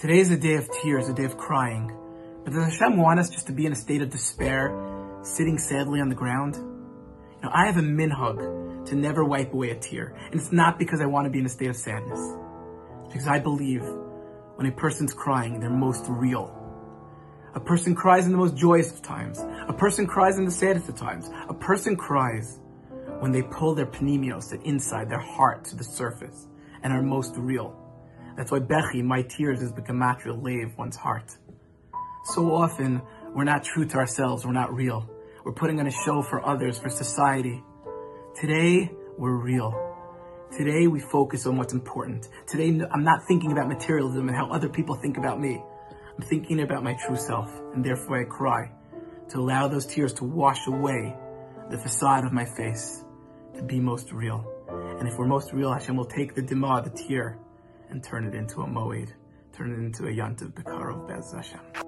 Today is a day of tears, a day of crying. But does Hashem want us just to be in a state of despair, sitting sadly on the ground? You know, I have a minhag to never wipe away a tear. And it's not because I want to be in a state of sadness. Because I believe when a person's crying, they're most real. A person cries in the most joyous of times. A person cries in the saddest of times. A person cries when they pull their panemios, the inside, their heart to the surface, and are most real. That's why Bechi, my tears, is the gematria lave, one's heart. So often, we're not true to ourselves, we're not real. We're putting on a show for others, for society. Today, we're real. Today, we focus on what's important. Today, I'm not thinking about materialism and how other people think about me. I'm thinking about my true self, and therefore I cry to allow those tears to wash away the facade of my face, to be most real. And if we're most real, Hashem will take the dima, the tear, and turn it into a moed, turn it into a yantiv bekarov bez Hashem.